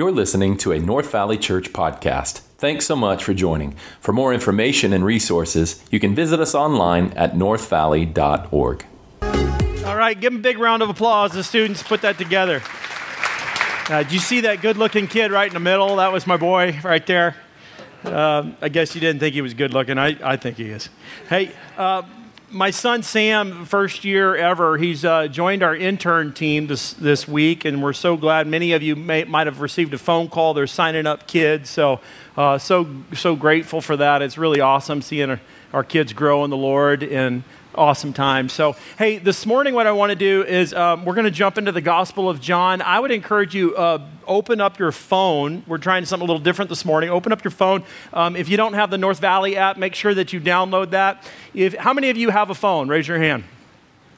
You're listening to a North Valley Church podcast. Thanks so much for joining. For more information and resources, you can visit us online at northvalley.org. All right, give them a big round of applause. The students put that together. Uh, did you see that good looking kid right in the middle? That was my boy right there. Uh, I guess you didn't think he was good looking. I, I think he is. Hey, uh, my son Sam, first year ever, he's uh, joined our intern team this, this week, and we're so glad. Many of you may, might have received a phone call. They're signing up kids, so uh, so so grateful for that. It's really awesome seeing our, our kids grow in the Lord and awesome time. So, hey, this morning, what I want to do is um, we're going to jump into the Gospel of John. I would encourage you uh, open up your phone. We're trying something a little different this morning. Open up your phone. Um, if you don't have the North Valley app, make sure that you download that. If how many of you have a phone? Raise your hand.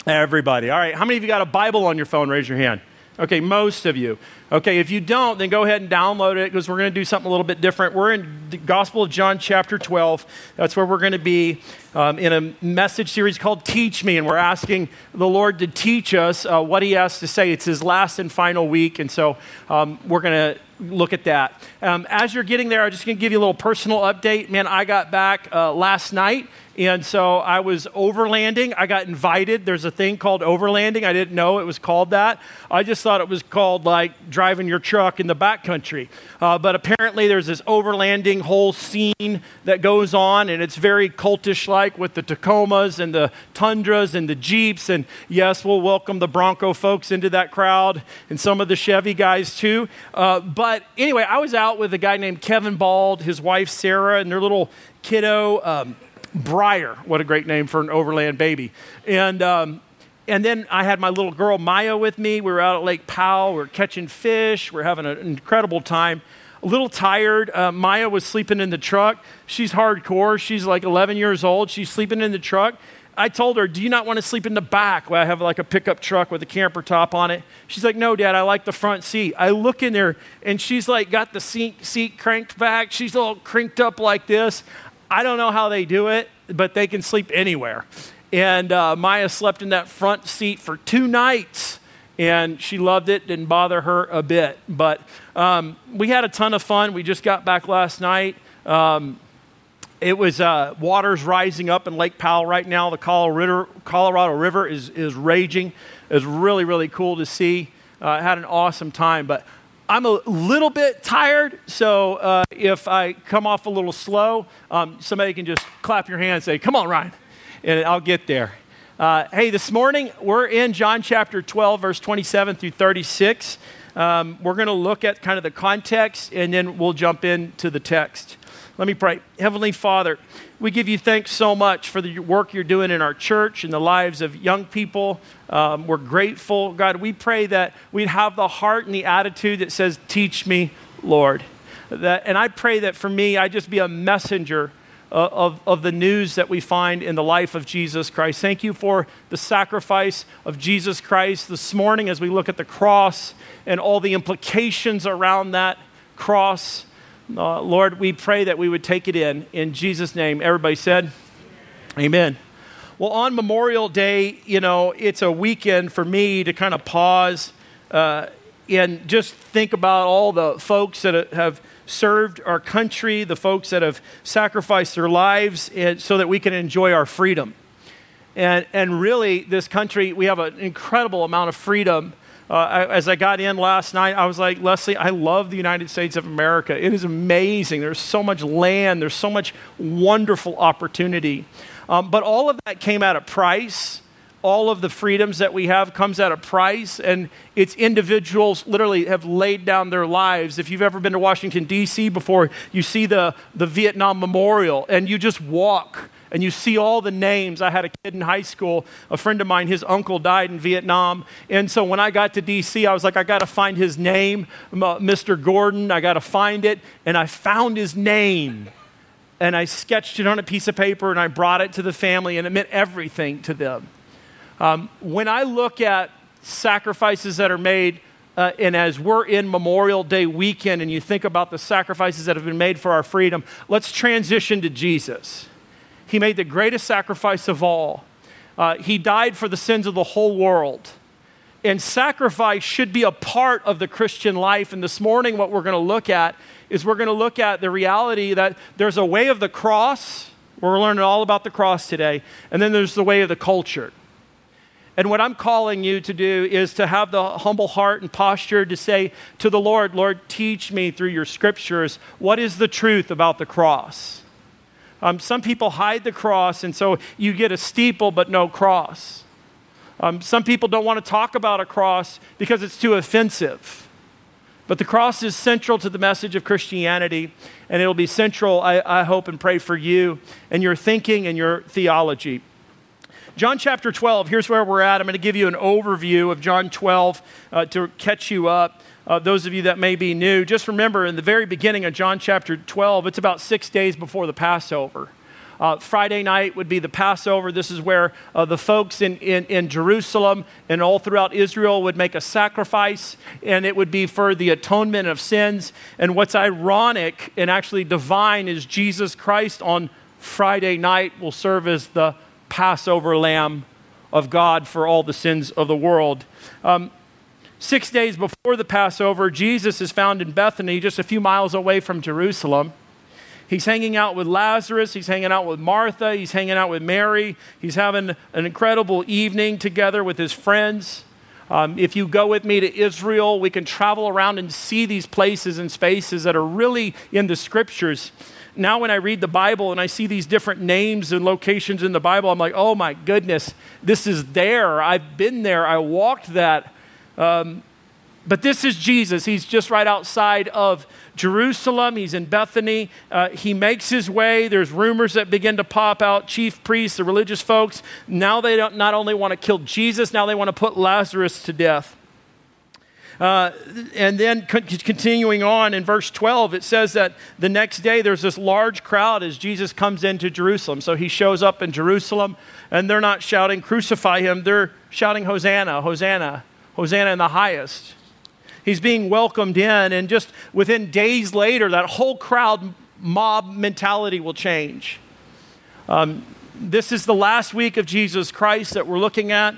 Everybody. All right. How many of you got a Bible on your phone? Raise your hand. Okay, most of you. Okay, if you don't, then go ahead and download it because we're going to do something a little bit different. We're in the Gospel of John, chapter 12. That's where we're going to be um, in a message series called Teach Me, and we're asking the Lord to teach us uh, what He has to say. It's His last and final week, and so um, we're going to look at that. Um, as you're getting there, I'm just going to give you a little personal update. Man, I got back uh, last night. And so I was overlanding. I got invited. There's a thing called overlanding. I didn't know it was called that. I just thought it was called like driving your truck in the backcountry. Uh, but apparently, there's this overlanding whole scene that goes on, and it's very cultish like with the Tacomas and the Tundras and the Jeeps. And yes, we'll welcome the Bronco folks into that crowd and some of the Chevy guys too. Uh, but anyway, I was out with a guy named Kevin Bald, his wife Sarah, and their little kiddo. Um, Briar. What a great name for an overland baby. And, um, and then I had my little girl Maya with me. We were out at Lake Powell. We were catching fish. We are having an incredible time. A little tired. Uh, Maya was sleeping in the truck. She's hardcore. She's like 11 years old. She's sleeping in the truck. I told her, Do you not want to sleep in the back where I have like a pickup truck with a camper top on it? She's like, No, Dad, I like the front seat. I look in there and she's like got the seat, seat cranked back. She's all crinked up like this. I don't know how they do it, but they can sleep anywhere. And uh, Maya slept in that front seat for two nights, and she loved it. Didn't bother her a bit. But um, we had a ton of fun. We just got back last night. Um, it was uh, waters rising up in Lake Powell right now. The Colorado, River is, is raging. It's really, really cool to see. Uh, I had an awesome time. But I'm a little bit tired, so uh, if I come off a little slow, um, somebody can just clap your hand and say, Come on, Ryan, and I'll get there. Uh, hey, this morning we're in John chapter 12, verse 27 through 36. Um, we're going to look at kind of the context and then we'll jump into the text. Let me pray. Heavenly Father, we give you thanks so much for the work you're doing in our church and the lives of young people. Um, we're grateful. God, we pray that we'd have the heart and the attitude that says, Teach me, Lord. That, and I pray that for me, I just be a messenger uh, of, of the news that we find in the life of Jesus Christ. Thank you for the sacrifice of Jesus Christ this morning as we look at the cross and all the implications around that cross. Uh, Lord, we pray that we would take it in. In Jesus' name, everybody said, Amen. Well, on Memorial Day, you know, it's a weekend for me to kind of pause uh, and just think about all the folks that have served our country, the folks that have sacrificed their lives so that we can enjoy our freedom. And, and really, this country, we have an incredible amount of freedom uh, as I got in last night, I was like, Leslie, I love the United States of America. It is amazing. There's so much land, there's so much wonderful opportunity. Um, but all of that came at a price. All of the freedoms that we have comes at a price, and it's individuals literally have laid down their lives. If you've ever been to Washington, D.C. before, you see the, the Vietnam Memorial, and you just walk and you see all the names. I had a kid in high school, a friend of mine, his uncle died in Vietnam. And so when I got to DC, I was like, I got to find his name, Mr. Uh, Gordon. I got to find it. And I found his name. And I sketched it on a piece of paper and I brought it to the family, and it meant everything to them. Um, when I look at sacrifices that are made, uh, and as we're in Memorial Day weekend and you think about the sacrifices that have been made for our freedom, let's transition to Jesus. He made the greatest sacrifice of all. Uh, he died for the sins of the whole world. and sacrifice should be a part of the Christian life. And this morning, what we're going to look at is we're going to look at the reality that there's a way of the cross. We're learning all about the cross today. And then there's the way of the culture. And what I'm calling you to do is to have the humble heart and posture to say to the Lord, Lord, teach me through your scriptures what is the truth about the cross. Um, some people hide the cross, and so you get a steeple but no cross. Um, some people don't want to talk about a cross because it's too offensive. But the cross is central to the message of Christianity, and it'll be central, I, I hope, and pray for you and your thinking and your theology. John chapter 12, here's where we're at. I'm going to give you an overview of John 12 uh, to catch you up. Uh, those of you that may be new, just remember in the very beginning of John chapter 12, it's about six days before the Passover. Uh, Friday night would be the Passover. This is where uh, the folks in, in, in, Jerusalem and all throughout Israel would make a sacrifice, and it would be for the atonement of sins. And what's ironic and actually divine is Jesus Christ on Friday night will serve as the Passover lamb of God for all the sins of the world. Um, six days before the Passover, Jesus is found in Bethany, just a few miles away from Jerusalem. He's hanging out with Lazarus. He's hanging out with Martha. He's hanging out with Mary. He's having an incredible evening together with his friends. Um, if you go with me to Israel, we can travel around and see these places and spaces that are really in the scriptures now when I read the Bible and I see these different names and locations in the Bible, I'm like, oh my goodness, this is there. I've been there. I walked that. Um, but this is Jesus. He's just right outside of Jerusalem. He's in Bethany. Uh, he makes his way. There's rumors that begin to pop out. Chief priests, the religious folks, now they don't not only want to kill Jesus, now they want to put Lazarus to death. Uh, and then continuing on in verse 12, it says that the next day there's this large crowd as Jesus comes into Jerusalem. So he shows up in Jerusalem, and they're not shouting, Crucify him. They're shouting, Hosanna, Hosanna, Hosanna in the highest. He's being welcomed in, and just within days later, that whole crowd mob mentality will change. Um, this is the last week of Jesus Christ that we're looking at.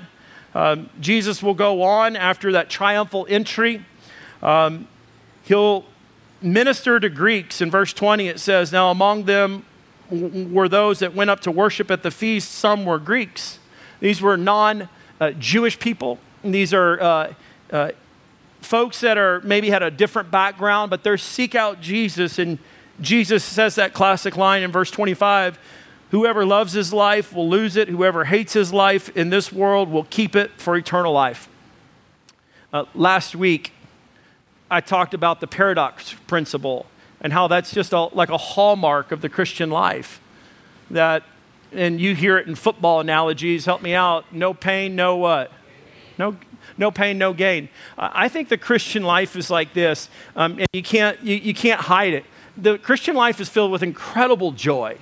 Um, Jesus will go on after that triumphal entry. Um, he'll minister to Greeks. In verse 20, it says, Now among them were those that went up to worship at the feast. Some were Greeks. These were non uh, Jewish people. These are uh, uh, folks that are maybe had a different background, but they're seek out Jesus. And Jesus says that classic line in verse 25 Whoever loves his life will lose it. Whoever hates his life in this world will keep it for eternal life. Uh, last week, I talked about the paradox principle and how that's just a, like a hallmark of the Christian life. That, and you hear it in football analogies. Help me out. No pain, no what? No, no pain, no gain. I think the Christian life is like this, um, and you can't, you, you can't hide it. The Christian life is filled with incredible joy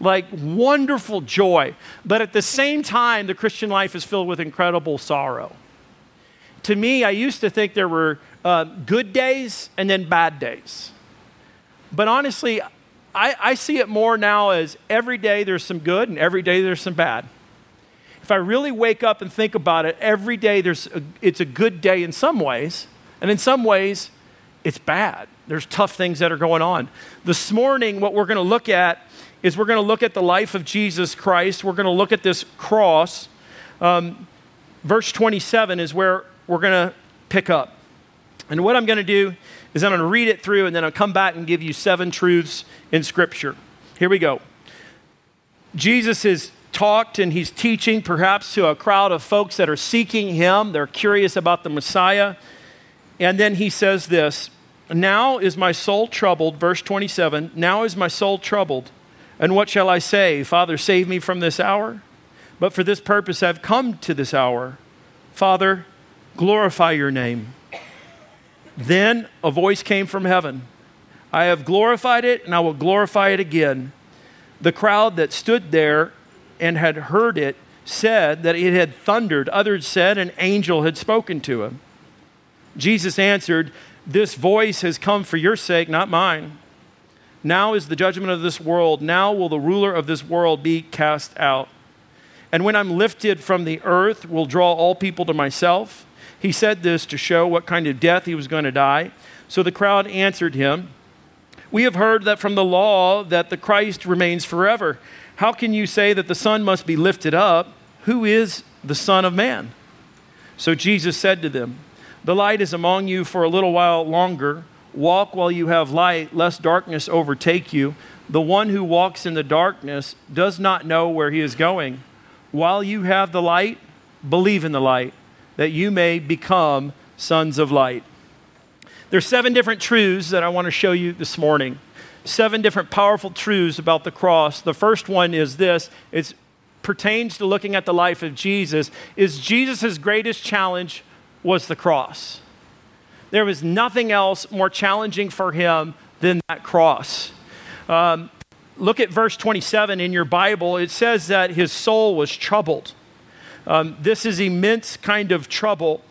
like wonderful joy. But at the same time, the Christian life is filled with incredible sorrow. To me, I used to think there were uh, good days and then bad days. But honestly, I, I see it more now as every day there's some good and every day there's some bad. If I really wake up and think about it, every day there's a, it's a good day in some ways, and in some ways, it's bad. There's tough things that are going on. This morning, what we're going to look at is we're going to look at the life of Jesus Christ. We're going to look at this cross. Um, verse 27 is where we're going to pick up. And what I'm going to do is I'm going to read it through and then I'll come back and give you seven truths in Scripture. Here we go. Jesus has talked and he's teaching perhaps to a crowd of folks that are seeking him. They're curious about the Messiah. And then he says this Now is my soul troubled, verse 27. Now is my soul troubled. And what shall I say? Father, save me from this hour? But for this purpose I've come to this hour. Father, glorify your name. Then a voice came from heaven I have glorified it, and I will glorify it again. The crowd that stood there and had heard it said that it had thundered. Others said an angel had spoken to him. Jesus answered, This voice has come for your sake, not mine. Now is the judgment of this world. Now will the ruler of this world be cast out. And when I'm lifted from the earth, will draw all people to myself. He said this to show what kind of death he was going to die. So the crowd answered him, We have heard that from the law that the Christ remains forever. How can you say that the Son must be lifted up? Who is the Son of Man? So Jesus said to them, The light is among you for a little while longer. Walk while you have light, lest darkness overtake you. The one who walks in the darkness does not know where he is going. While you have the light, believe in the light that you may become sons of light. There's seven different truths that I want to show you this morning. Seven different powerful truths about the cross. The first one is this it pertains to looking at the life of Jesus. Is Jesus' greatest challenge was the cross. There was nothing else more challenging for him than that cross. Um, look at verse 27 in your Bible. It says that his soul was troubled. Um, this is immense kind of trouble.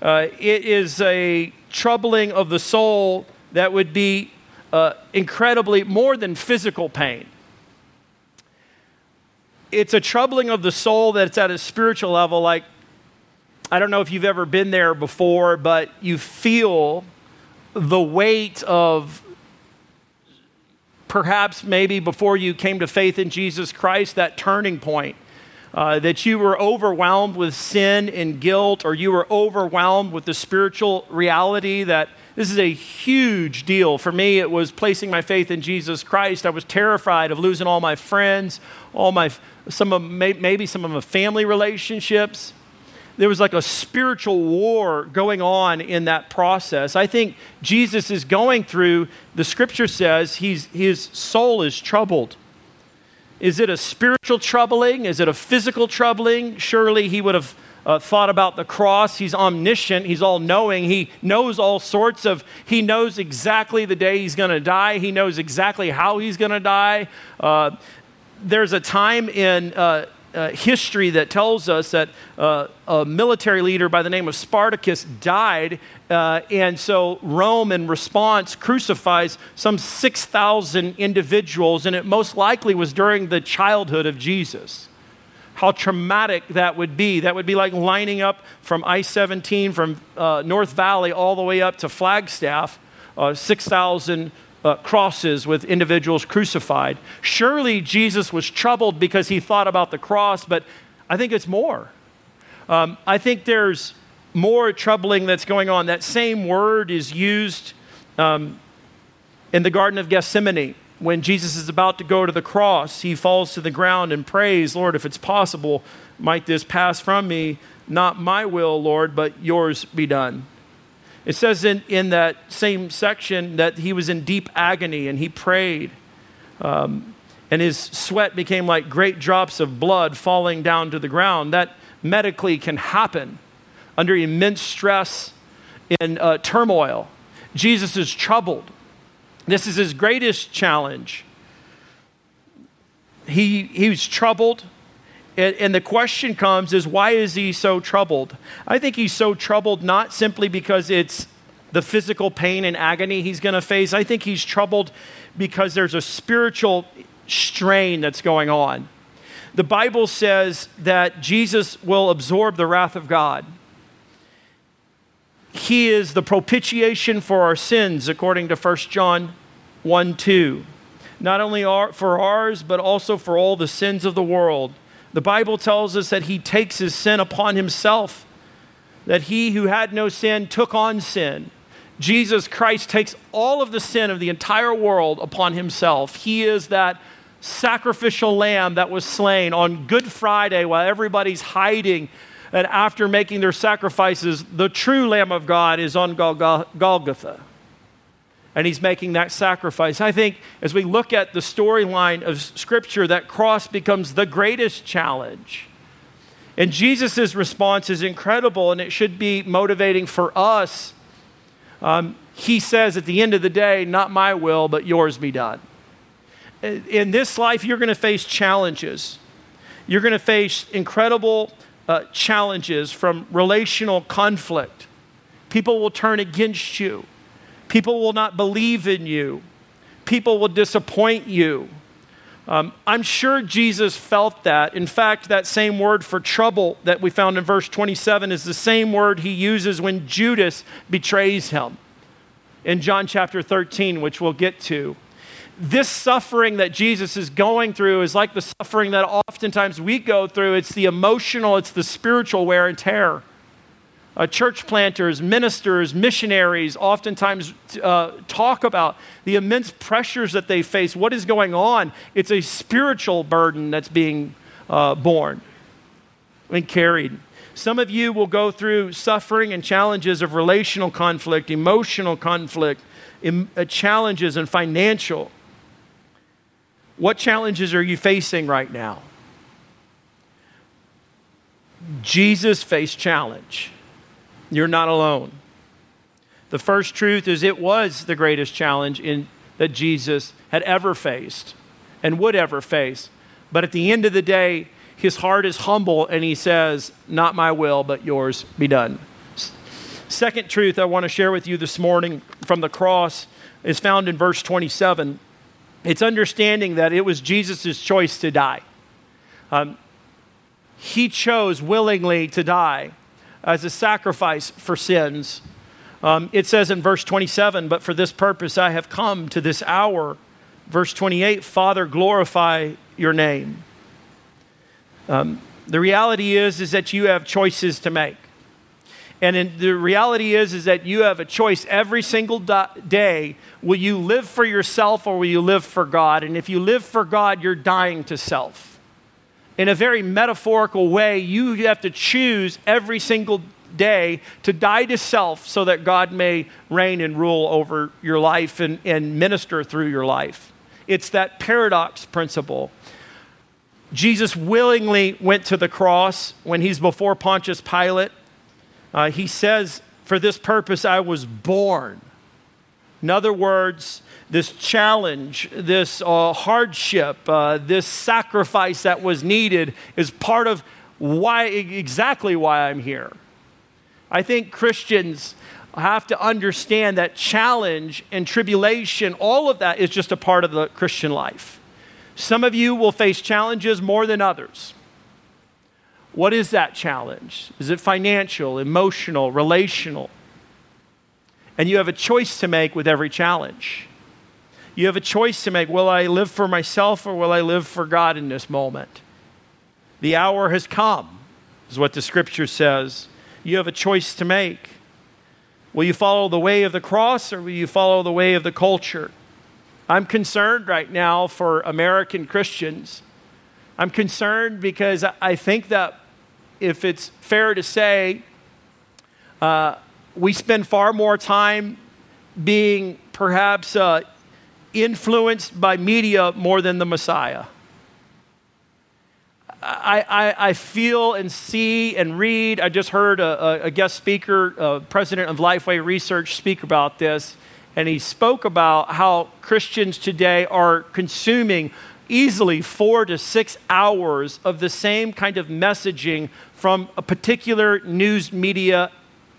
Uh, it is a troubling of the soul that would be uh, incredibly more than physical pain. It's a troubling of the soul that's at a spiritual level. Like, I don't know if you've ever been there before, but you feel the weight of perhaps maybe before you came to faith in Jesus Christ, that turning point uh, that you were overwhelmed with sin and guilt, or you were overwhelmed with the spiritual reality that this is a huge deal. For me, it was placing my faith in Jesus Christ. I was terrified of losing all my friends, all my, some of, maybe some of my family relationships. There was like a spiritual war going on in that process. I think Jesus is going through, the scripture says, he's, his soul is troubled. Is it a spiritual troubling? Is it a physical troubling? Surely he would have uh, thought about the cross. He's omniscient, he's all knowing. He knows all sorts of, he knows exactly the day he's going to die, he knows exactly how he's going to die. Uh, there's a time in uh, uh, history that tells us that uh, a military leader by the name of Spartacus died, uh, and so Rome, in response, crucifies some 6,000 individuals, and it most likely was during the childhood of Jesus. How traumatic that would be. That would be like lining up from I 17 from uh, North Valley all the way up to Flagstaff, uh, 6,000 uh, crosses with individuals crucified. Surely Jesus was troubled because he thought about the cross, but I think it's more. Um, I think there's more troubling that's going on. That same word is used um, in the Garden of Gethsemane. When Jesus is about to go to the cross, he falls to the ground and prays, Lord, if it's possible, might this pass from me? Not my will, Lord, but yours be done. It says in, in that same section that he was in deep agony and he prayed. Um, and his sweat became like great drops of blood falling down to the ground. That medically can happen under immense stress and uh, turmoil. Jesus is troubled. This is his greatest challenge. He, he was troubled. And, and, the question comes is why is he so troubled? I think he's so troubled not simply because it's the physical pain and agony he's going to face. I think he's troubled because there's a spiritual strain that's going on. The Bible says that Jesus will absorb the wrath of God. He is the propitiation for our sins, according to 1 John 1 2. Not only for ours, but also for all the sins of the world. The Bible tells us that he takes his sin upon himself, that he who had no sin took on sin. Jesus Christ takes all of the sin of the entire world upon himself. He is that sacrificial lamb that was slain on Good Friday while everybody's hiding. And after making their sacrifices, the true Lamb of God is on Golgotha and he's making that sacrifice. I think as we look at the storyline of Scripture, that cross becomes the greatest challenge. And Jesus' response is incredible, and it should be motivating for us. Um, he says at the end of the day, Not my will, but yours be done. In this life, you're going to face challenges. You're going to face incredible uh, challenges from relational conflict. People will turn against you. People will not believe in you. People will disappoint you. Um, I'm sure Jesus felt that. In fact, that same word for trouble that we found in verse 27 is the same word he uses when Judas betrays him in John chapter 13, which we'll get to. This suffering that Jesus is going through is like the suffering that oftentimes we go through. It's the emotional, it's the spiritual wear and tear. Uh, church planters, ministers, missionaries oftentimes uh, talk about the immense pressures that they face. What is going on? It's a spiritual burden that's being uh, borne and carried. Some of you will go through suffering and challenges of relational conflict, emotional conflict, uh, challenges, and financial. What challenges are you facing right now? Jesus faced challenge. You're not alone. The first truth is it was the greatest challenge in, that Jesus had ever faced and would ever face. But at the end of the day, his heart is humble and he says, Not my will, but yours be done. Second truth I want to share with you this morning from the cross is found in verse 27. It's understanding that it was Jesus' choice to die. Um, he chose willingly to die as a sacrifice for sins. Um, it says in verse 27, But for this purpose I have come to this hour. Verse 28, Father, glorify your name. Um, the reality is, is that you have choices to make. And in, the reality is, is that you have a choice every single day. Will you live for yourself or will you live for God? And if you live for God, you're dying to self in a very metaphorical way, you have to choose every single day to die to self so that God may reign and rule over your life and, and minister through your life. It's that paradox principle. Jesus willingly went to the cross when he's before Pontius Pilate. Uh, he says, For this purpose I was born. In other words, this challenge, this uh, hardship, uh, this sacrifice that was needed is part of why, exactly why I'm here. I think Christians have to understand that challenge and tribulation, all of that is just a part of the Christian life. Some of you will face challenges more than others. What is that challenge? Is it financial, emotional, relational? And you have a choice to make with every challenge. You have a choice to make. Will I live for myself or will I live for God in this moment? The hour has come, is what the scripture says. You have a choice to make. Will you follow the way of the cross or will you follow the way of the culture? I'm concerned right now for American Christians. I'm concerned because I think that if it's fair to say, uh, we spend far more time being perhaps uh, influenced by media more than the Messiah. I, I, I, feel and see and read. I just heard a, a guest speaker, uh, president of Lifeway Research, speak about this, and he spoke about how Christians today are consuming easily four to six hours of the same kind of messaging from a particular news media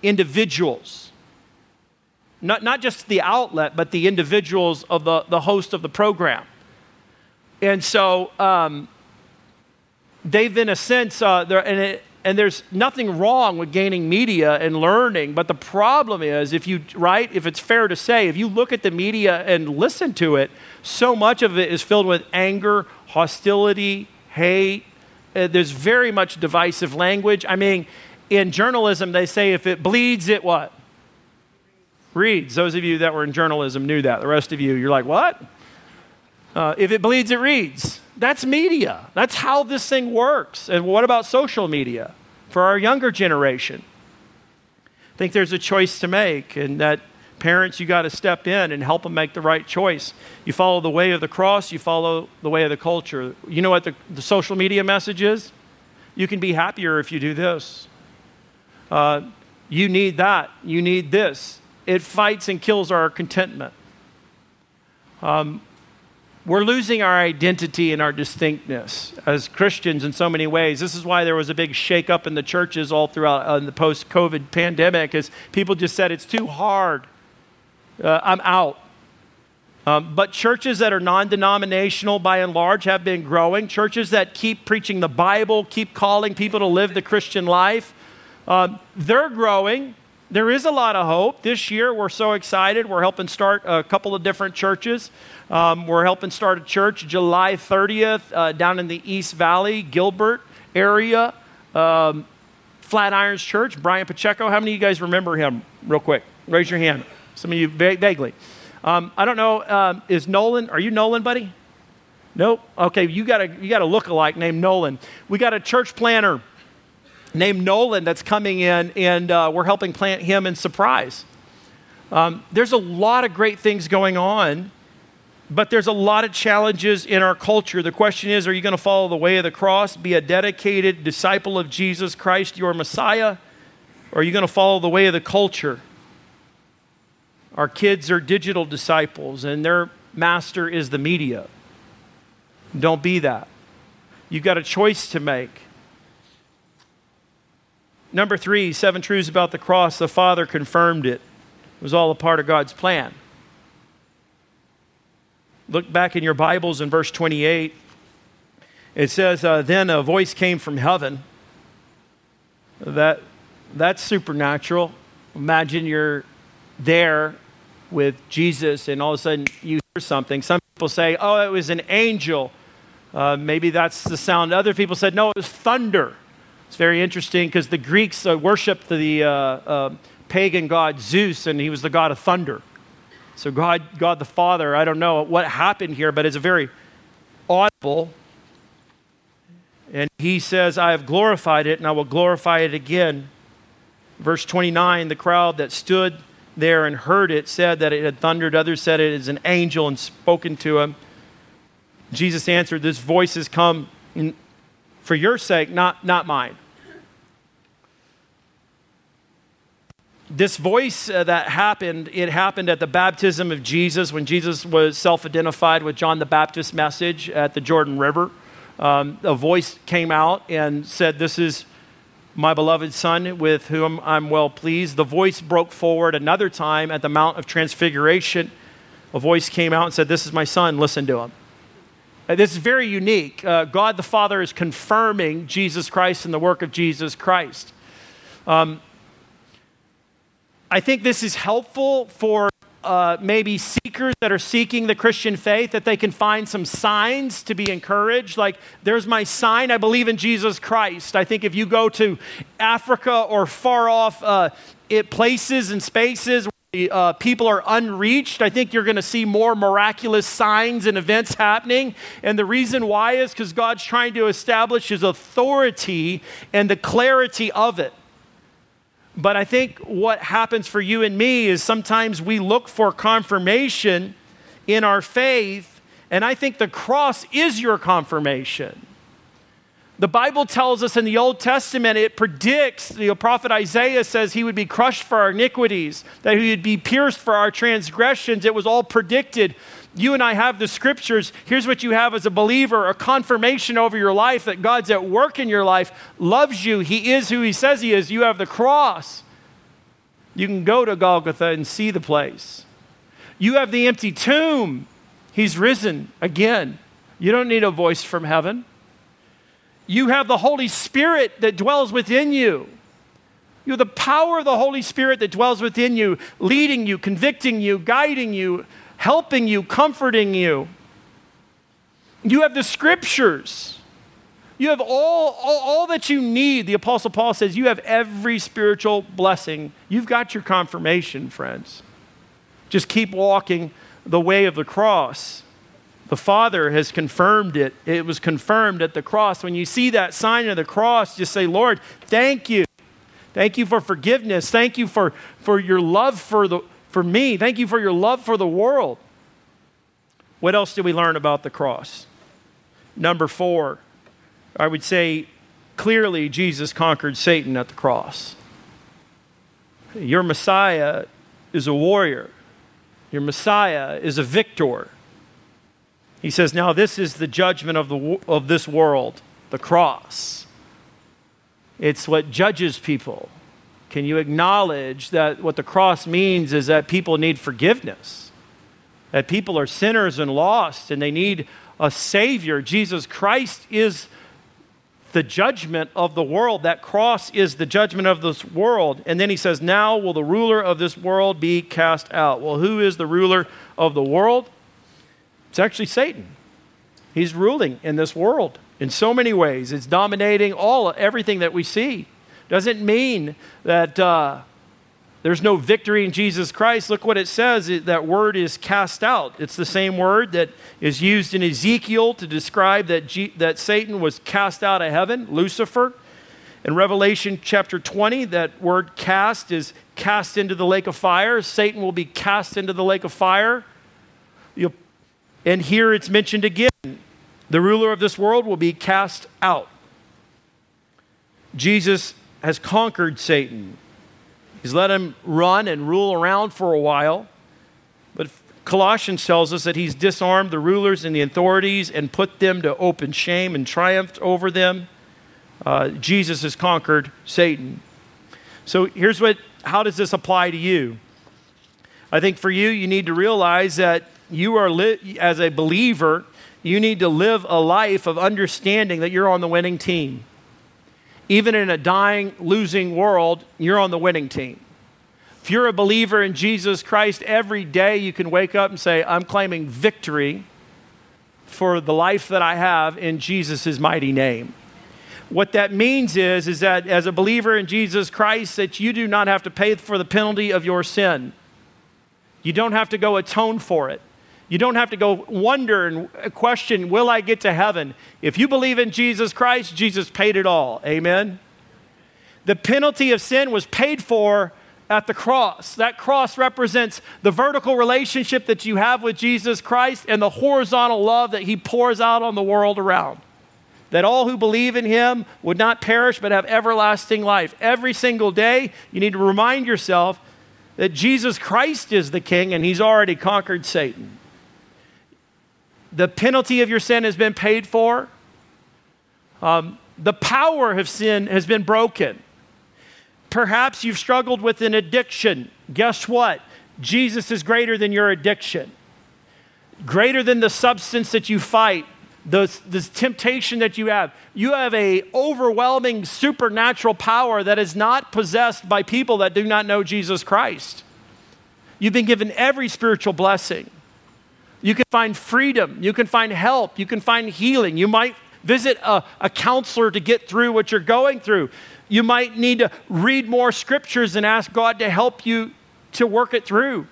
individuals not, not just the outlet, but the individuals of the, the host of the program. And so um, they've, in a sense, uh, and, it, and there's nothing wrong with gaining media and learning, but the problem is, if you, right, if it's fair to say, if you look at the media and listen to it, so much of it is filled with anger, hostility, hate. Uh, there's very much divisive language. I mean, in journalism, they say if it bleeds, it what? Reads. Those of you that were in journalism knew that. The rest of you, you're like, what? Uh, if it bleeds, it reads. That's media. That's how this thing works. And what about social media for our younger generation? I think there's a choice to make, and that parents, you got to step in and help them make the right choice. You follow the way of the cross, you follow the way of the culture. You know what the, the social media message is? You can be happier if you do this. Uh, you need that. You need this it fights and kills our contentment. Um, we're losing our identity and our distinctness as Christians in so many ways. This is why there was a big shakeup in the churches all throughout uh, the post-COVID pandemic, as people just said it's too hard. Uh, I'm out. Um, but churches that are non denominational by and large have been growing. Churches that keep preaching the Bible, keep calling people to live the Christian life, um, they're growing. There is a lot of hope. This year, we're so excited. We're helping start a couple of different churches. Um, we're helping start a church July 30th uh, down in the East Valley, Gilbert area. Um, Flatirons Church, Brian Pacheco. How many of you guys remember him, real quick? Raise your hand. Some of you vaguely. Um, I don't know. Um, is Nolan? Are you Nolan, buddy? Nope. Okay, you got a you got a look-alike named Nolan. We got a church planter named Nolan that's coming in, and uh, we're helping plant him in Surprise. Um, there's a lot of great things going on, but there's a lot of challenges in our culture. The question is are you going to follow the way of the cross, be a dedicated disciple of Jesus Christ, your Messiah, or are you going to follow the way of the culture? Our kids are digital disciples, and their master is the media. Don't be that. You've got a choice to make. Number three, seven truths about the cross. The Father confirmed it. It was all a part of God's plan. Look back in your Bibles in verse 28. It says, uh, Then a voice came from heaven. That, that's supernatural. Imagine you're there with Jesus and all of a sudden you hear something. Some people say, oh, it was an angel. Uh, maybe that's the sound. Other people said, no, it was thunder. It's very interesting because the Greeks uh, worshiped the uh, uh, pagan god Zeus, and he was the god of thunder. So, God, God the Father, I don't know what happened here, but it's a very audible. And he says, I have glorified it, and I will glorify it again. Verse 29 the crowd that stood there and heard it said that it had thundered. Others said it is an angel and spoken to him. Jesus answered, This voice has come for your sake, not, not mine. This voice uh, that happened, it happened at the baptism of Jesus when Jesus was self identified with John the Baptist's message at the Jordan River. Um, a voice came out and said, This is my beloved Son, with whom I'm well pleased. The voice broke forward another time at the Mount of Transfiguration. A voice came out and said, This is my Son, listen to him. Uh, this is very unique. Uh, God the Father is confirming Jesus Christ and the work of Jesus Christ. Um, I think this is helpful for uh, maybe seekers that are seeking the Christian faith, that they can find some signs to be encouraged. Like, there's my sign, I believe in Jesus Christ. I think if you go to Africa or far off uh, it, places and spaces where uh, people are unreached, I think you're going to see more miraculous signs and events happening. And the reason why is because God's trying to establish his authority and the clarity of it. But I think what happens for you and me is sometimes we look for confirmation in our faith, and I think the cross is your confirmation. The Bible tells us in the Old Testament, it predicts, the prophet Isaiah says he would be crushed for our iniquities, that he would be pierced for our transgressions. It was all predicted you and I have the scriptures. Here's what you have as a believer a confirmation over your life that God's at work in your life, loves you. He is who He says He is. You have the cross. You can go to Golgotha and see the place. You have the empty tomb. He's risen again. You don't need a voice from heaven. You have the Holy Spirit that dwells within you. You have the power of the Holy Spirit that dwells within you, leading you, convicting you, guiding you, helping you, comforting you. You have the scriptures. You have all, all, all, that you need. The Apostle Paul says you have every spiritual blessing. You've got your confirmation, friends. Just keep walking the way of the cross. The Father has confirmed it. It was confirmed at the cross. When you see that sign of the cross, just say, Lord, thank you. Thank you for forgiveness. Thank you for, for your love for the, for me. Thank you for your love for the world. What else do we learn about the cross? Number four, I would say clearly Jesus conquered Satan at the cross. Your Messiah is a warrior, your Messiah is a victor. He says, Now this is the judgment of, the, of this world, the cross. It's what judges people. Can you acknowledge that what the cross means is that people need forgiveness? that people are sinners and lost and they need a Savior. Jesus Christ is the judgment of the world. That cross is the judgment of this world. And then he says, Now will the ruler of this world be cast out. Well, who is the ruler of the world? It's actually Satan. He's ruling in this world in so many ways. It's dominating all everything that we see. Doesn't mean that uh, there's no victory in Jesus Christ. Look what it says. That word is cast out. It's the same word that is used in Ezekiel to describe that, G, that Satan was cast out of heaven, Lucifer. In Revelation chapter 20, that word cast is cast into the lake of fire. Satan will be cast into the lake of fire. You'll, and here it's mentioned again the ruler of this world will be cast out. Jesus has conquered Satan. He's let him run and rule around for a while. But Colossians tells us that he's disarmed the rulers and the authorities and put them to open shame and triumphed over them. Uh, Jesus has conquered Satan. So here's what how does this apply to you? I think for you, you need to realize that you are, li- as a believer, you need to live a life of understanding that you're on the winning team even in a dying, losing world, you're on the winning team. If you're a believer in Jesus Christ, every day you can wake up and say, I'm claiming victory for the life that I have in Jesus' mighty name. What that means is, is that as a believer in Jesus Christ, that you do not have to pay for the penalty of your sin. You don't have to go atone for it. You don't have to go wonder and question, will I get to heaven? If you believe in Jesus Christ, Jesus paid it all. Amen? The penalty of sin was paid for at the cross. That cross represents the vertical relationship that you have with Jesus Christ and the horizontal love that he pours out on the world around. That all who believe in him would not perish but have everlasting life. Every single day, you need to remind yourself that Jesus Christ is the king and he's already conquered Satan the penalty of your sin has been paid for. Um, the power of sin has been broken. Perhaps you've struggled with an addiction. Guess what? Jesus is greater than your addiction, greater than the substance that you fight, the, the temptation that you have. You have a overwhelming supernatural power that is not possessed by people that do not know Jesus Christ. You've been given every spiritual blessing. You can find freedom. You can find help. You can find healing. You might visit a, a counselor to get through what you're going through. You might need to read more scriptures and ask God to help you to work it through.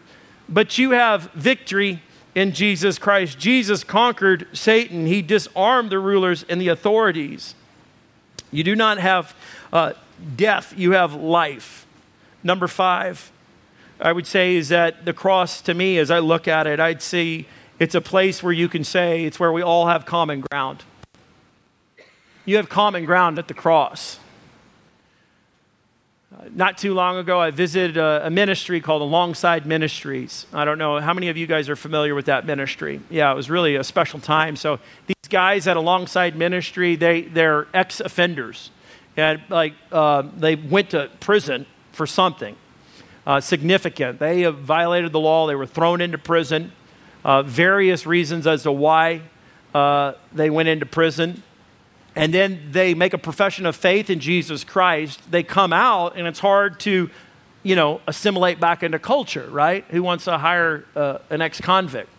But you have victory in Jesus Christ. Jesus conquered Satan, he disarmed the rulers and the authorities. You do not have uh, death, you have life. Number five, I would say, is that the cross to me, as I look at it, I'd see it's a place where you can say it's where we all have common ground. You have common ground at the cross. Uh, not too long ago, I visited a, a, ministry called Alongside Ministries. I don't know how many of you guys are familiar with that ministry. Yeah, it was really a special time. So these guys at Alongside Ministry, they they're ex-offenders, and like uh, they went to prison for something uh, significant. They violated the law. They were thrown into prison uh, various reasons as to why uh, they went into prison. And then they make a profession of faith in Jesus Christ. They come out, and it's hard to, you know, assimilate back into culture, right? Who wants to hire uh, an ex convict?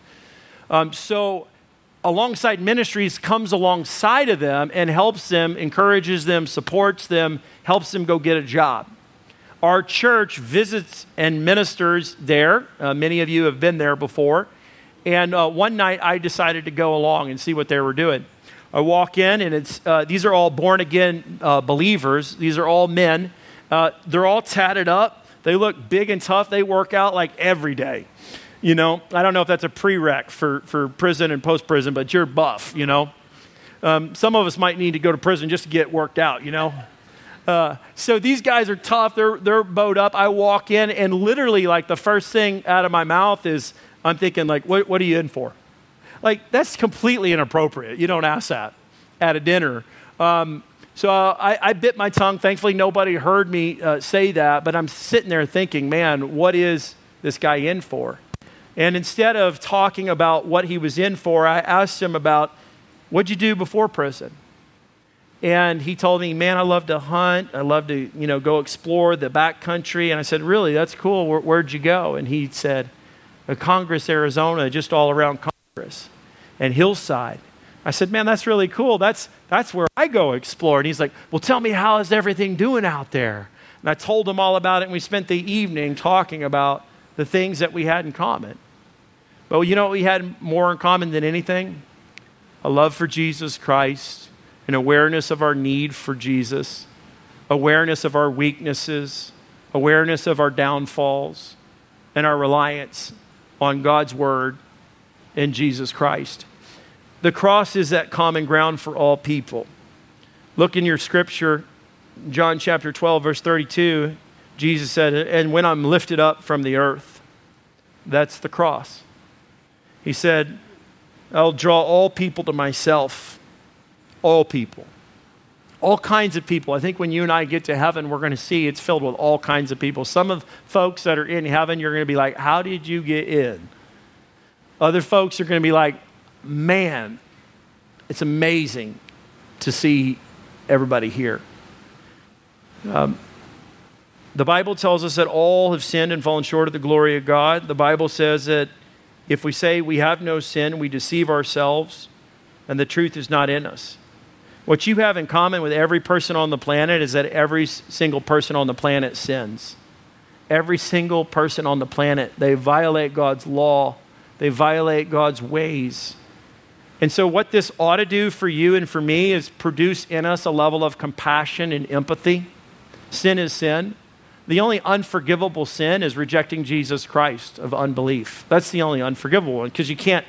Um, so, alongside ministries comes alongside of them and helps them, encourages them, supports them, helps them go get a job. Our church visits and ministers there. Uh, many of you have been there before. And uh, one night I decided to go along and see what they were doing. I walk in, and it's, uh, these are all born again uh, believers. These are all men. Uh, they're all tatted up. They look big and tough. They work out like every day. You know, I don't know if that's a prereq for, for prison and post prison, but you're buff, you know. Um, some of us might need to go to prison just to get worked out, you know. Uh, so these guys are tough. They're, they're bowed up. I walk in, and literally, like, the first thing out of my mouth is, I'm thinking, like, what, what are you in for? Like, that's completely inappropriate. You don't ask that at a dinner. Um, so I, I, bit my tongue. Thankfully, nobody heard me uh, say that, but I'm sitting there thinking, man, what is this guy in for? And instead of talking about what he was in for, I asked him about what'd you do before prison? And he told me, man, I love to hunt. I love to, you know, go explore the back country. And I said, really, that's cool. Where, where'd you go? And he said, Congress, Arizona, just all around Congress and Hillside. I said, man, that's really cool. That's, that's where I go explore. And he's like, well, tell me, how is everything doing out there? And I told him all about it. And we spent the evening talking about the things that we had in common. But you know what we had more in common than anything? A love for Jesus Christ an awareness of our need for Jesus, awareness of our weaknesses, awareness of our downfalls, and our reliance on God's Word and Jesus Christ. The cross is that common ground for all people. Look in your scripture, John chapter 12, verse 32. Jesus said, And when I'm lifted up from the earth, that's the cross. He said, I'll draw all people to myself all people. All kinds of people. I think when you and I get to heaven, we're going to see it's filled with all kinds of people. Some of folks that are in heaven, you're going to be like, How did you get in? Other folks are going to be like, Man, it's amazing to see everybody here. Um, the Bible tells us that all have sinned and fallen short of the glory of God. The Bible says that if we say we have no sin, we deceive ourselves, and the truth is not in us. What you have in common with every person on the planet is that every single person on the planet sins. Every single person on the planet, they violate God's law, they violate God's ways. And so, what this ought to do for you and for me is produce in us a level of compassion and empathy. Sin is sin. The only unforgivable sin is rejecting Jesus Christ of unbelief. That's the only unforgivable one because you can't,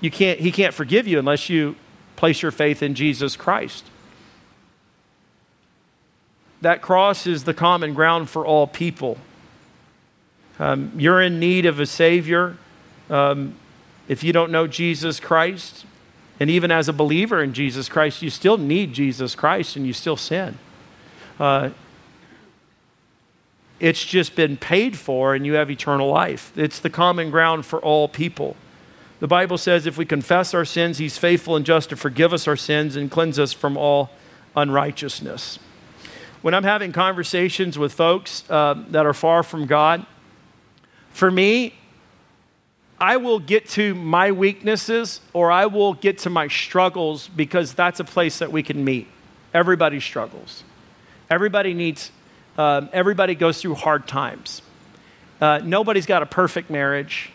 you can't, he can't forgive you unless you place your faith in Jesus Christ. That cross is the common ground for all people. Um, you're in need of a Savior. Um, if you don't know Jesus Christ, and even as a believer in Jesus Christ, you still need Jesus Christ and you still sin. Uh, it's just been paid for and you have eternal life. It's the common ground for all people. The Bible says if we confess our sins, He's faithful and just to forgive us our sins and cleanse us from all unrighteousness. When I'm having conversations with folks uh, that are far from God, for me, I will get to my weaknesses or I will get to my struggles because that's a place that we can meet. Everybody struggles. Everybody needs, um, everybody goes through hard times. Uh, nobody's got a perfect marriage.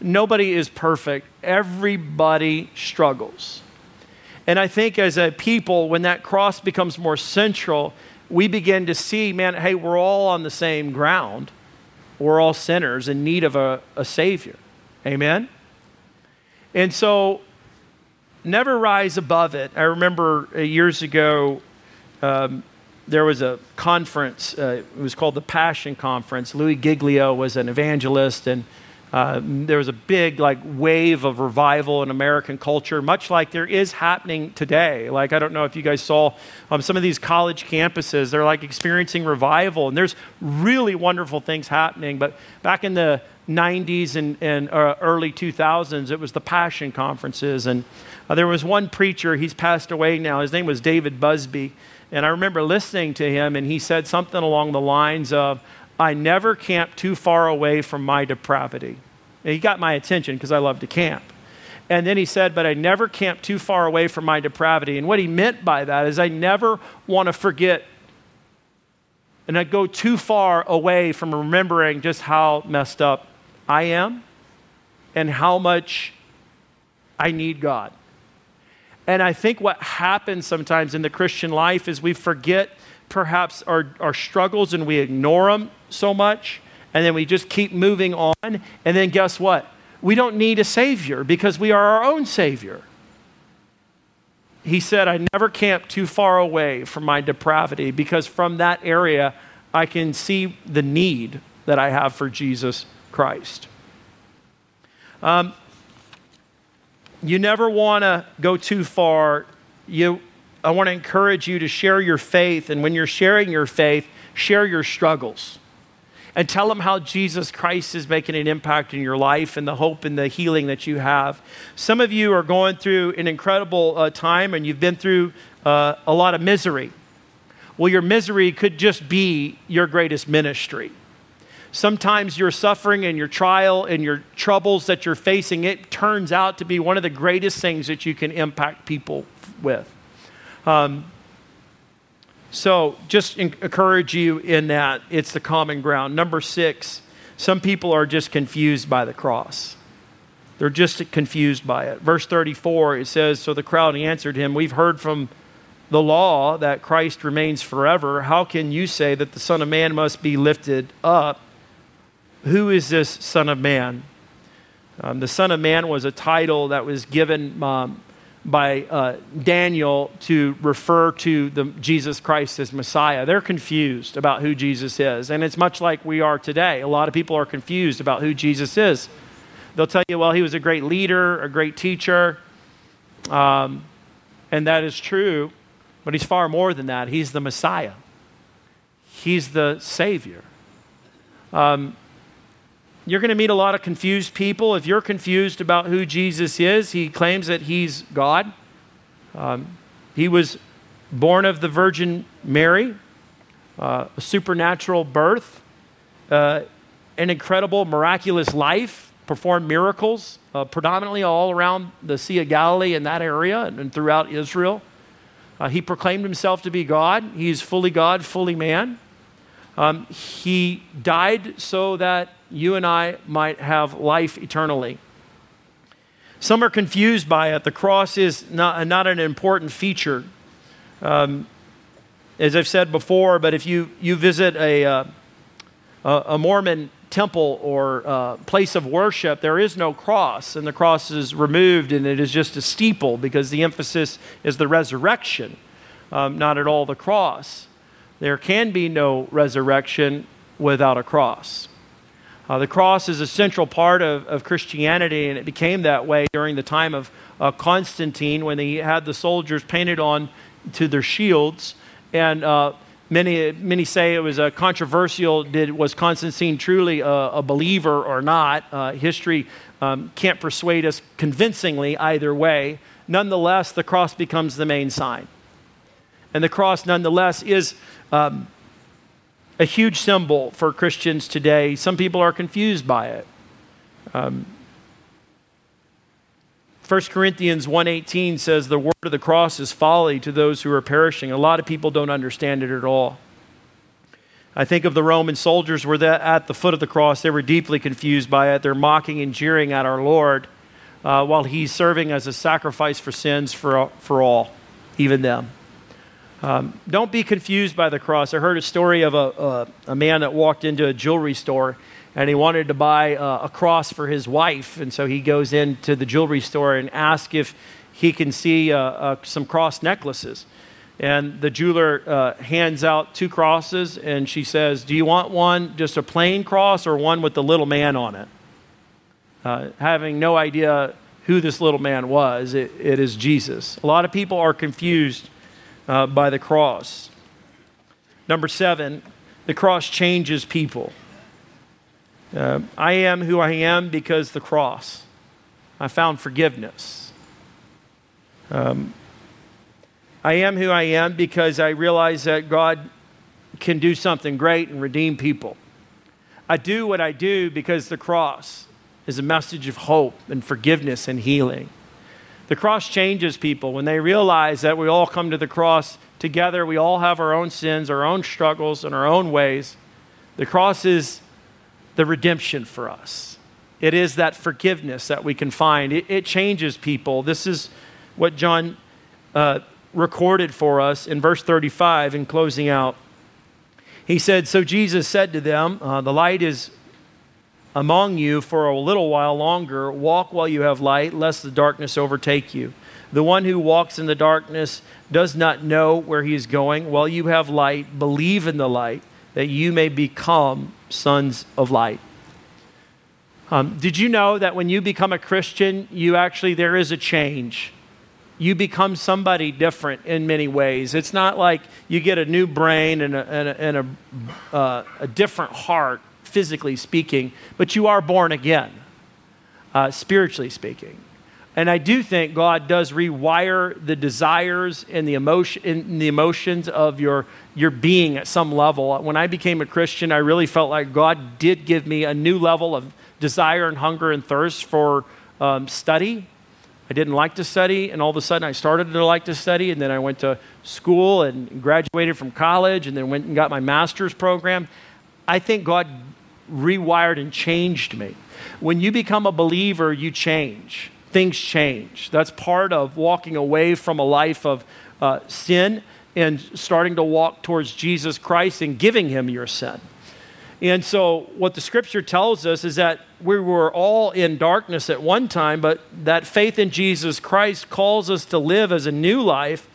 Nobody is perfect, everybody struggles. And I think as a people, when that cross becomes more central, we begin to see, man, hey, we're all on the same ground. We're all sinners in need of a, a Savior. Amen? And so, never rise above it. I remember uh, years ago, um, there was a conference, uh, it was called the Passion Conference. Louis Giglio was an evangelist, and uh, there was a big like wave of revival in American culture, much like there is happening today. Like I don't know if you guys saw um, some of these college campuses; they're like experiencing revival, and there's really wonderful things happening. But back in the 90s and, and uh, early 2000s, it was the Passion conferences, and uh, there was one preacher. He's passed away now. His name was David Busby, and I remember listening to him, and he said something along the lines of I never camp too far away from my depravity. And he got my attention because I love to camp. And then he said, But I never camp too far away from my depravity. And what he meant by that is I never want to forget and I go too far away from remembering just how messed up I am and how much I need God. And I think what happens sometimes in the Christian life is we forget perhaps our, our struggles and we ignore them so much, and then we just keep moving on. And then guess what? We don't need a Savior because we are our own Savior. He said, I never camp too far away from my depravity because from that area I can see the need that I have for Jesus Christ. Um, you never want to go too far. You, I want to encourage you to share your faith, and when you're sharing your faith, share your struggles. And tell them how Jesus Christ is making an impact in your life and the hope and the healing that you have. Some of you are going through an incredible uh, time and you've been through uh, a lot of misery. Well, your misery could just be your greatest ministry. Sometimes your suffering and your trial and your troubles that you're facing, it turns out to be one of the greatest things that you can impact people with. Um, so just encourage you in that. It's the common ground. Number six, some people are just confused by the cross. They're just confused by it. Verse 34, it says So the crowd answered him, We've heard from the law that Christ remains forever. How can you say that the Son of Man must be lifted up? Who is this Son of Man? Um, the Son of Man was a title that was given um, by uh, Daniel to refer to the, Jesus Christ as Messiah. They're confused about who Jesus is. And it's much like we are today. A lot of people are confused about who Jesus is. They'll tell you, well, he was a great leader, a great teacher. Um, and that is true, but he's far more than that. He's the Messiah, he's the Savior. Um, you're going to meet a lot of confused people. If you're confused about who Jesus is, he claims that he's God. Um, he was born of the Virgin Mary, uh, a supernatural birth, uh, an incredible, miraculous life, performed miracles, uh, predominantly all around the Sea of Galilee in that area and, and throughout Israel. Uh, he proclaimed himself to be God. He's fully God, fully man. Um, he died so that you and I might have life eternally. Some are confused by it. The cross is not, not an important feature. Um, as I've said before, but if you, you visit a, uh, a Mormon temple or uh, place of worship, there is no cross, and the cross is removed, and it is just a steeple because the emphasis is the resurrection, um, not at all the cross. There can be no resurrection without a cross. Uh, the cross is a central part of, of Christianity, and it became that way during the time of uh, Constantine when he had the soldiers painted on to their shields. And uh, many, many say it was a controversial did, was Constantine truly a, a believer or not? Uh, history um, can't persuade us convincingly either way. Nonetheless, the cross becomes the main sign. And the cross, nonetheless, is. Um, a huge symbol for Christians today. Some people are confused by it. Um, 1 Corinthians 1:18 says the word of the cross is folly to those who are perishing. A lot of people don't understand it at all. I think of the Roman soldiers were at the foot of the cross. They were deeply confused by it. They're mocking and jeering at our Lord uh, while he's serving as a sacrifice for sins for, for all, even them. Um, don't be confused by the cross. I heard a story of a, a, a, man that walked into a jewelry store and he wanted to buy a, a cross for his wife. And so he goes into the jewelry store and asks if he can see uh, uh, some cross necklaces. And the jeweler uh, hands out two crosses and she says, Do you want one, just a plain cross, or one with the little man on it? Uh, having no idea who this little man was, it, it is Jesus. A lot of people are confused uh, by the cross. Number seven, the cross changes people. Uh, I am who I am because the cross. I found forgiveness. Um, I am who I am because I realize that God can do something great and redeem people. I do what I do because the cross is a message of hope and forgiveness and healing. The cross changes people when they realize that we all come to the cross together. We all have our own sins, our own struggles, and our own ways. The cross is the redemption for us. It is that forgiveness that we can find. It, it changes people. This is what John uh, recorded for us in verse 35 in closing out. He said, So Jesus said to them, uh, The light is among you for a little while longer. Walk while you have light, lest the darkness overtake you. The one who walks in the darkness does not know where he is going. While you have light, believe in the light, that you may become sons of light. Um, did you know that when you become a Christian, you actually, there is a change? You become somebody different in many ways. It's not like you get a new brain and a, and a, and a, uh, a different heart physically speaking, but you are born again, uh, spiritually speaking. And I do think God does rewire the desires and the, emotion, and the emotions of your, your being at some level. When I became a Christian, I really felt like God did give me a new level of desire and hunger and thirst for um, study. I didn't like to study, and all of a sudden I started to like to study, and then I went to school and graduated from college, and then went and got my master's program. I think God rewired and changed me. When you become a believer, you change things change. That's part of walking away from a life of uh, sin and starting to walk towards Jesus Christ and giving him your sin. And so, what the scripture tells us is that we were all in darkness at one time, but that faith in Jesus Christ calls us to live as a new life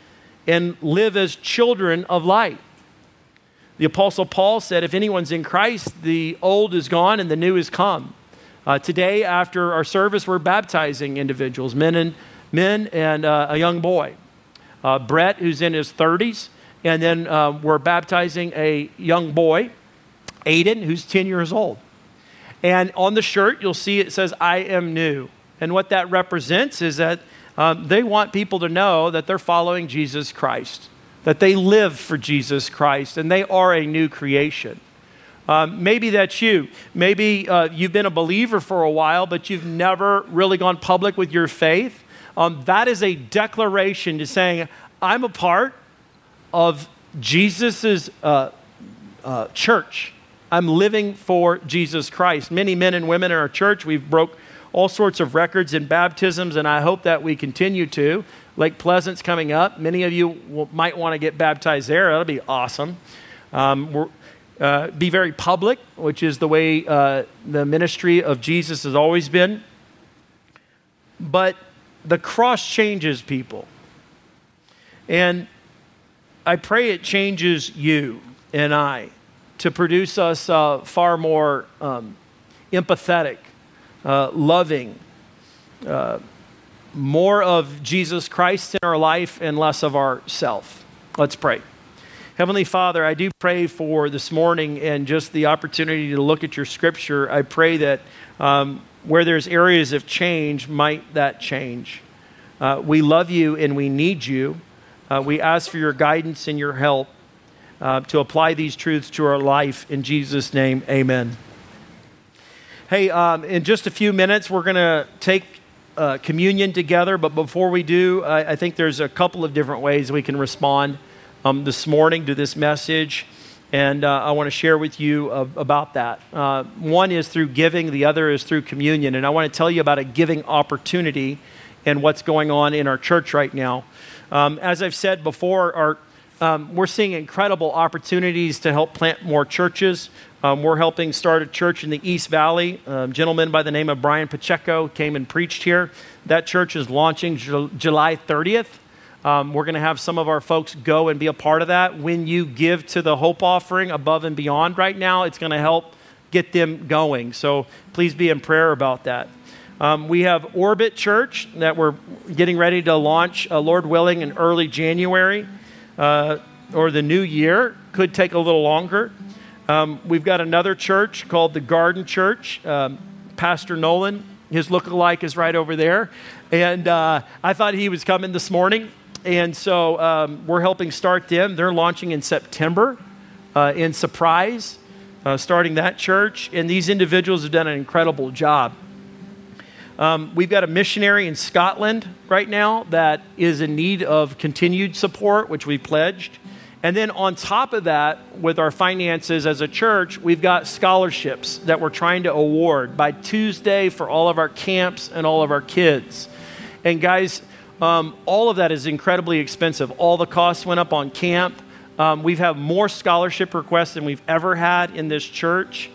and live as children of light. The Apostle Paul said, If anyone's in Christ, the old is gone and the new is come. Uh, today, after our service, we're baptizing individuals, men and men and uh, a young boy. Uh, Brett, who's in his 30s, and then uh, we're baptizing a young boy, Aiden, who's 10 years old. And on the shirt, you'll see it says, I am new. And what that represents is that um, they want people to know that they're following Jesus Christ, that they live for Jesus Christ, and they are a new creation. Um, maybe that's you. Maybe uh, you've been a believer for a while, but you've never really gone public with your faith. Um, that is a declaration to saying, I'm a part of Jesus' uh, uh, church. I'm living for Jesus Christ. Many men and women in our church, we've broke all sorts of records in baptisms, and I hope that we continue to. Lake Pleasant's coming up. Many of you might want to get baptized there. That'll be awesome. Um, uh, be very public, which is the way uh, the ministry of Jesus has always been. But the cross changes people. And I pray it changes you and I to produce us uh, far more um, empathetic, uh, loving, uh, more of Jesus Christ in our life and less of ourself. Let's pray. Heavenly Father, I do pray for this morning and just the opportunity to look at your scripture. I pray that um, where there's areas of change, might that change. Uh, we love you and we need you. Uh, we ask for your guidance and your help uh, to apply these truths to our life. In Jesus' name, amen. Hey, um, in just a few minutes, we're going to take uh, communion together, but before we do, I, I think there's a couple of different ways we can respond um, this morning to this message, and uh, I want to share with you about that. Uh, one is through giving, the other is through communion, and I want to tell you about a giving opportunity and what's going on in our church right now. Um, as I've said before, our, um, we're seeing incredible opportunities to help plant more churches. Um, we're helping start a church in the East Valley. A gentleman by the name of Brian Pacheco came and preached here. That church is launching July 30th. Um, we're going to have some of our folks go and be a part of that. When you give to the Hope Offering above and beyond right now, it's going to help get them going. So please be in prayer about that. Um, we have Orbit Church that we're getting ready to launch, uh, Lord willing, in early January uh, or the new year. Could take a little longer. Um, we've got another church called the Garden Church. Um, Pastor Nolan, his look-alike, is right over there. And uh, I thought he was coming this morning. And so um, we're helping start them. They're launching in September uh, in Surprise, uh, starting that church. And these individuals have done an incredible job. Um, we've got a missionary in Scotland right now that is in need of continued support, which we pledged. And then on top of that, with our finances as a church, we've got scholarships that we're trying to award by Tuesday for all of our camps and all of our kids. And guys, um, all of that is incredibly expensive. All the costs went up on camp. Um, we've had more scholarship requests than we've ever had in this church.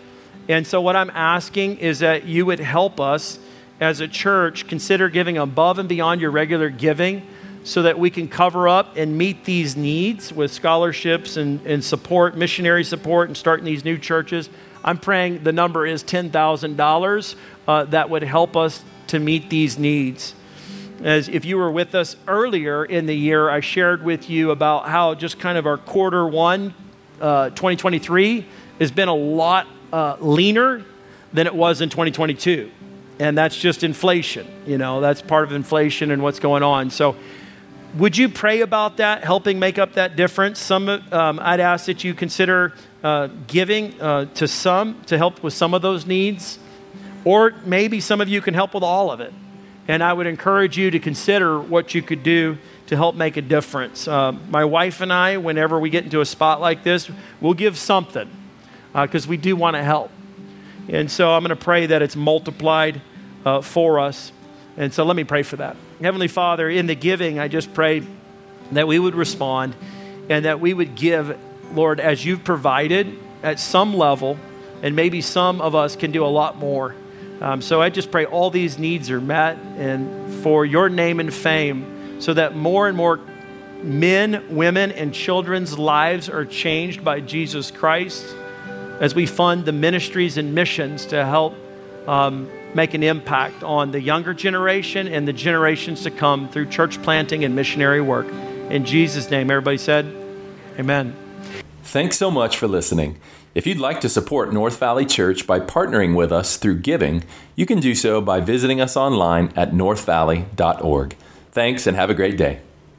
And so, what I'm asking is that you would help us as a church consider giving above and beyond your regular giving so that we can cover up and meet these needs with scholarships and, and support, missionary support, and starting these new churches. I'm praying the number is $10,000 uh, that would help us to meet these needs as if you were with us earlier in the year, I shared with you about how just kind of our quarter one, uh, 2023, has been a lot uh, leaner than it was in 2022. And that's just inflation. You know, that's part of inflation and what's going on. So, would you pray about that, helping make up that difference? Some, um, I'd ask that you consider uh, giving uh, to some to help with some of those needs, or maybe some of you can help with all of it. And I would encourage you to consider what you could do to help make a difference. Uh, my wife and I, whenever we get into a spot like this, we'll give something because uh, we do want to help. And so I'm going to pray that it's multiplied uh, for us. And so let me pray for that. Heavenly Father, in the giving, I just pray that we would respond and that we would give, Lord, as you've provided at some level, and maybe some of us can do a lot more. Um, so I just pray all these needs are met and for your name and fame, so that more and more men, women, and children's lives are changed by Jesus Christ as we fund the ministries and missions to help um, make an impact on the younger generation and the generations to come through church planting and missionary work. In Jesus' name, everybody said, Amen. Thanks so much for listening. If you'd like to support North Valley Church by partnering with us through giving, you can do so by visiting us online at northvalley.org. Thanks and have a great day.